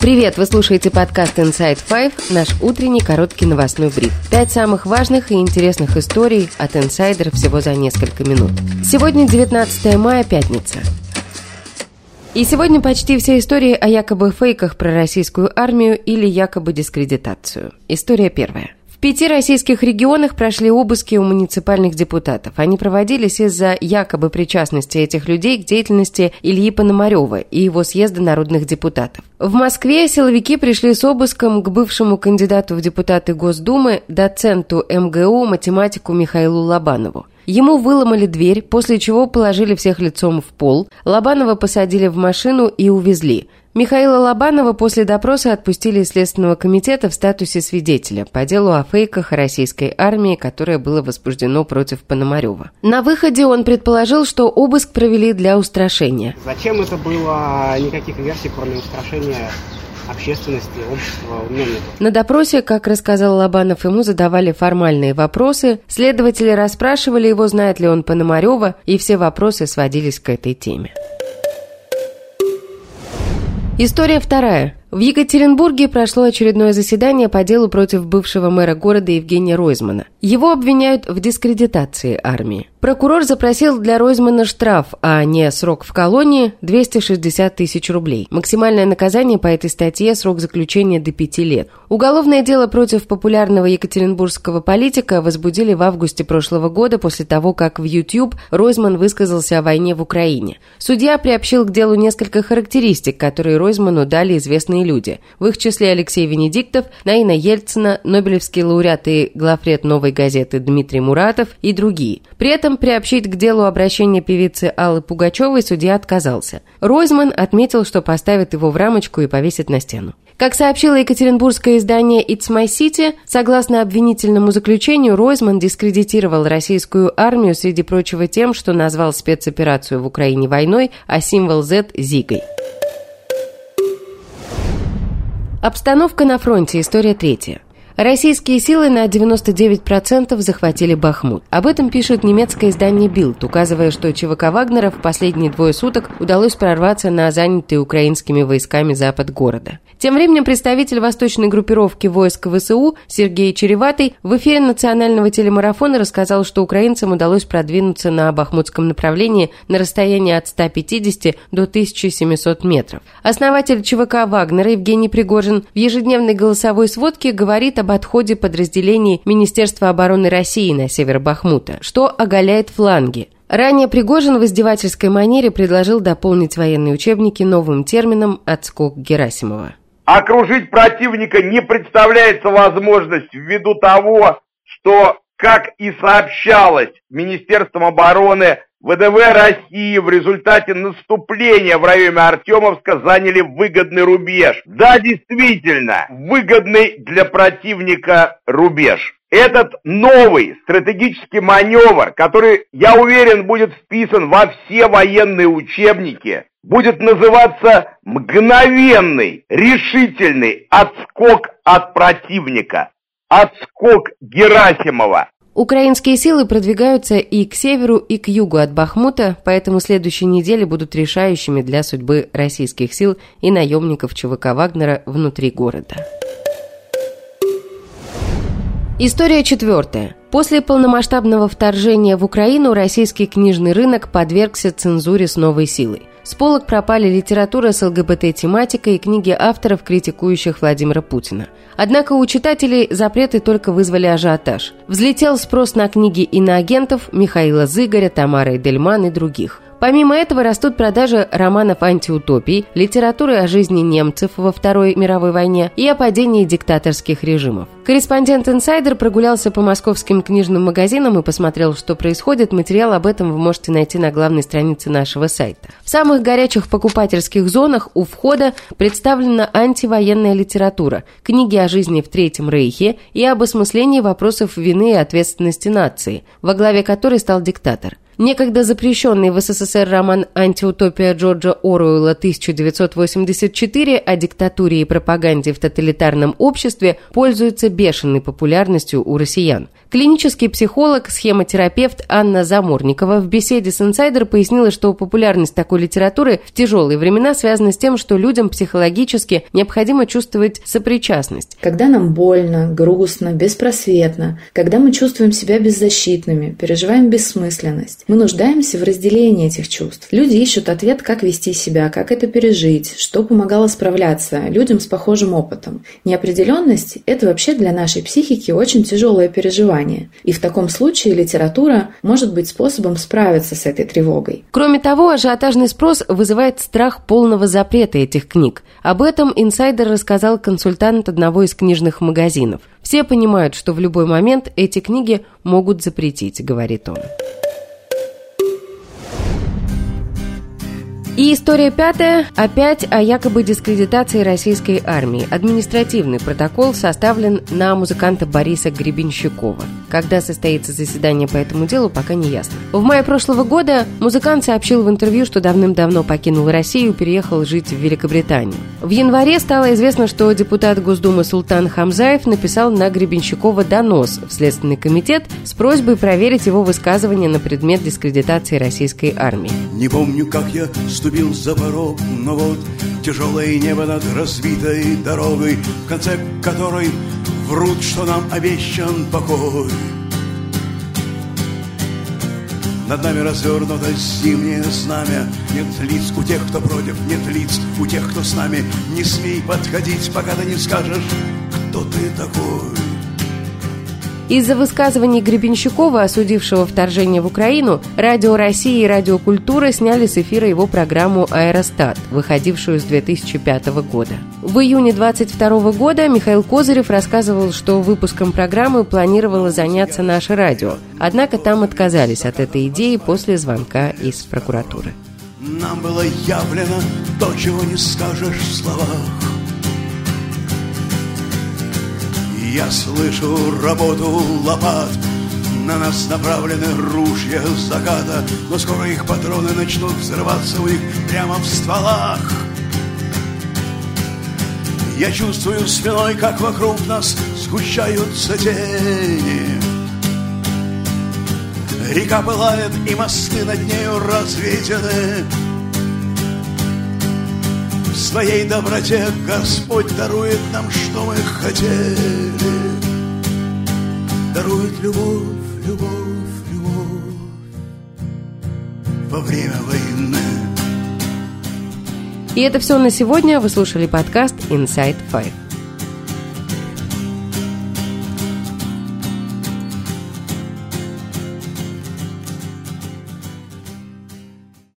Привет, вы слушаете подкаст Inside Five, наш утренний короткий новостной бриф. Пять самых важных и интересных историй от инсайдеров всего за несколько минут. Сегодня 19 мая, пятница. И сегодня почти все истории о якобы фейках про российскую армию или якобы дискредитацию. История первая пяти российских регионах прошли обыски у муниципальных депутатов. Они проводились из-за якобы причастности этих людей к деятельности Ильи Пономарева и его съезда народных депутатов. В Москве силовики пришли с обыском к бывшему кандидату в депутаты Госдумы, доценту МГУ, математику Михаилу Лобанову. Ему выломали дверь, после чего положили всех лицом в пол, Лобанова посадили в машину и увезли – Михаила Лобанова после допроса отпустили из Следственного комитета в статусе свидетеля по делу о фейках российской армии, которое было возбуждено против Пономарева. На выходе он предположил, что обыск провели для устрашения. Зачем это было? Никаких версий, кроме устрашения общественности, общества, умеренных. На допросе, как рассказал Лобанов, ему задавали формальные вопросы, следователи расспрашивали его, знает ли он Пономарева, и все вопросы сводились к этой теме. История вторая. В Екатеринбурге прошло очередное заседание по делу против бывшего мэра города Евгения Ройзмана. Его обвиняют в дискредитации армии. Прокурор запросил для Ройзмана штраф, а не срок в колонии – 260 тысяч рублей. Максимальное наказание по этой статье – срок заключения до пяти лет. Уголовное дело против популярного екатеринбургского политика возбудили в августе прошлого года после того, как в YouTube Ройзман высказался о войне в Украине. Судья приобщил к делу несколько характеристик, которые Ройзману дали известные известные люди. В их числе Алексей Венедиктов, Наина Ельцина, Нобелевский лауреат и главред «Новой газеты» Дмитрий Муратов и другие. При этом приобщить к делу обращения певицы Аллы Пугачевой судья отказался. Ройзман отметил, что поставит его в рамочку и повесит на стену. Как сообщило екатеринбургское издание «It's My City», согласно обвинительному заключению, Ройзман дискредитировал российскую армию, среди прочего тем, что назвал спецоперацию в Украине войной, а символ Z – Зигой. Обстановка на фронте. История третья. Российские силы на 99% захватили Бахмут. Об этом пишет немецкое издание «Билд», указывая, что ЧВК Вагнера в последние двое суток удалось прорваться на занятый украинскими войсками запад города. Тем временем представитель восточной группировки войск ВСУ Сергей Череватый в эфире национального телемарафона рассказал, что украинцам удалось продвинуться на бахмутском направлении на расстоянии от 150 до 1700 метров. Основатель ЧВК Вагнера Евгений Пригожин в ежедневной голосовой сводке говорит об отходе подразделений Министерства обороны России на север Бахмута, что оголяет фланги. Ранее Пригожин в издевательской манере предложил дополнить военные учебники новым термином «отскок Герасимова». Окружить противника не представляется возможность ввиду того, что, как и сообщалось Министерством обороны, ВДВ России в результате наступления в районе Артемовска заняли выгодный рубеж. Да, действительно, выгодный для противника рубеж. Этот новый стратегический маневр, который, я уверен, будет вписан во все военные учебники, будет называться мгновенный, решительный отскок от противника, отскок Герасимова. Украинские силы продвигаются и к северу, и к югу от Бахмута, поэтому следующие недели будут решающими для судьбы российских сил и наемников ЧВК Вагнера внутри города. История четвертая. После полномасштабного вторжения в Украину российский книжный рынок подвергся цензуре с новой силой. С полок пропали литература с ЛГБТ-тематикой и книги авторов, критикующих Владимира Путина. Однако у читателей запреты только вызвали ажиотаж. Взлетел спрос на книги иноагентов Михаила Зыгоря, Тамары Дельман и других – Помимо этого растут продажи романов антиутопий, литературы о жизни немцев во Второй мировой войне и о падении диктаторских режимов. Корреспондент «Инсайдер» прогулялся по московским книжным магазинам и посмотрел, что происходит. Материал об этом вы можете найти на главной странице нашего сайта. В самых горячих покупательских зонах у входа представлена антивоенная литература, книги о жизни в Третьем Рейхе и об осмыслении вопросов вины и ответственности нации, во главе которой стал диктатор – Некогда запрещенный в СССР роман «Антиутопия» Джорджа Оруэлла 1984 о диктатуре и пропаганде в тоталитарном обществе пользуется бешеной популярностью у россиян. Клинический психолог, схемотерапевт Анна Заморникова в беседе с «Инсайдер» пояснила, что популярность такой литературы в тяжелые времена связана с тем, что людям психологически необходимо чувствовать сопричастность. Когда нам больно, грустно, беспросветно, когда мы чувствуем себя беззащитными, переживаем бессмысленность, мы нуждаемся в разделении этих чувств. Люди ищут ответ, как вести себя, как это пережить, что помогало справляться людям с похожим опытом. Неопределенность – это вообще для нашей психики очень тяжелое переживание. И в таком случае литература может быть способом справиться с этой тревогой. Кроме того, ажиотажный спрос вызывает страх полного запрета этих книг. Об этом инсайдер рассказал консультант одного из книжных магазинов. Все понимают, что в любой момент эти книги могут запретить, говорит он. И история пятая. Опять о якобы дискредитации российской армии. Административный протокол составлен на музыканта Бориса Гребенщикова. Когда состоится заседание по этому делу, пока не ясно. В мае прошлого года музыкант сообщил в интервью, что давным-давно покинул Россию и переехал жить в Великобританию. В январе стало известно, что депутат Госдумы Султан Хамзаев написал на Гребенщикова донос в Следственный комитет с просьбой проверить его высказывания на предмет дискредитации российской армии. Не помню, как я ступил за порог, но вот тяжелое небо над разбитой дорогой, в конце которой врут, что нам обещан покой. Над нами развернуто зимнее знамя. Нет лиц у тех, кто против, нет лиц у тех, кто с нами. Не смей подходить, пока ты не скажешь, кто ты такой из-за высказываний Гребенщикова, осудившего вторжение в Украину, Радио России и Радио Культура сняли с эфира его программу «Аэростат», выходившую с 2005 года. В июне 2022 года Михаил Козырев рассказывал, что выпуском программы планировало заняться наше радио, однако там отказались от этой идеи после звонка из прокуратуры. Нам было явлено то, чего не скажешь в словах. Я слышу работу лопат. На нас направлены ружья заката Но скоро их патроны начнут взрываться у них прямо в стволах. Я чувствую спиной, как вокруг нас сгущаются тени. Река пылает, и мосты над нею разведены своей доброте Господь дарует нам, что мы хотели. Дарует любовь, любовь, любовь во время войны. И это все на сегодня. Вы слушали подкаст Inside Five.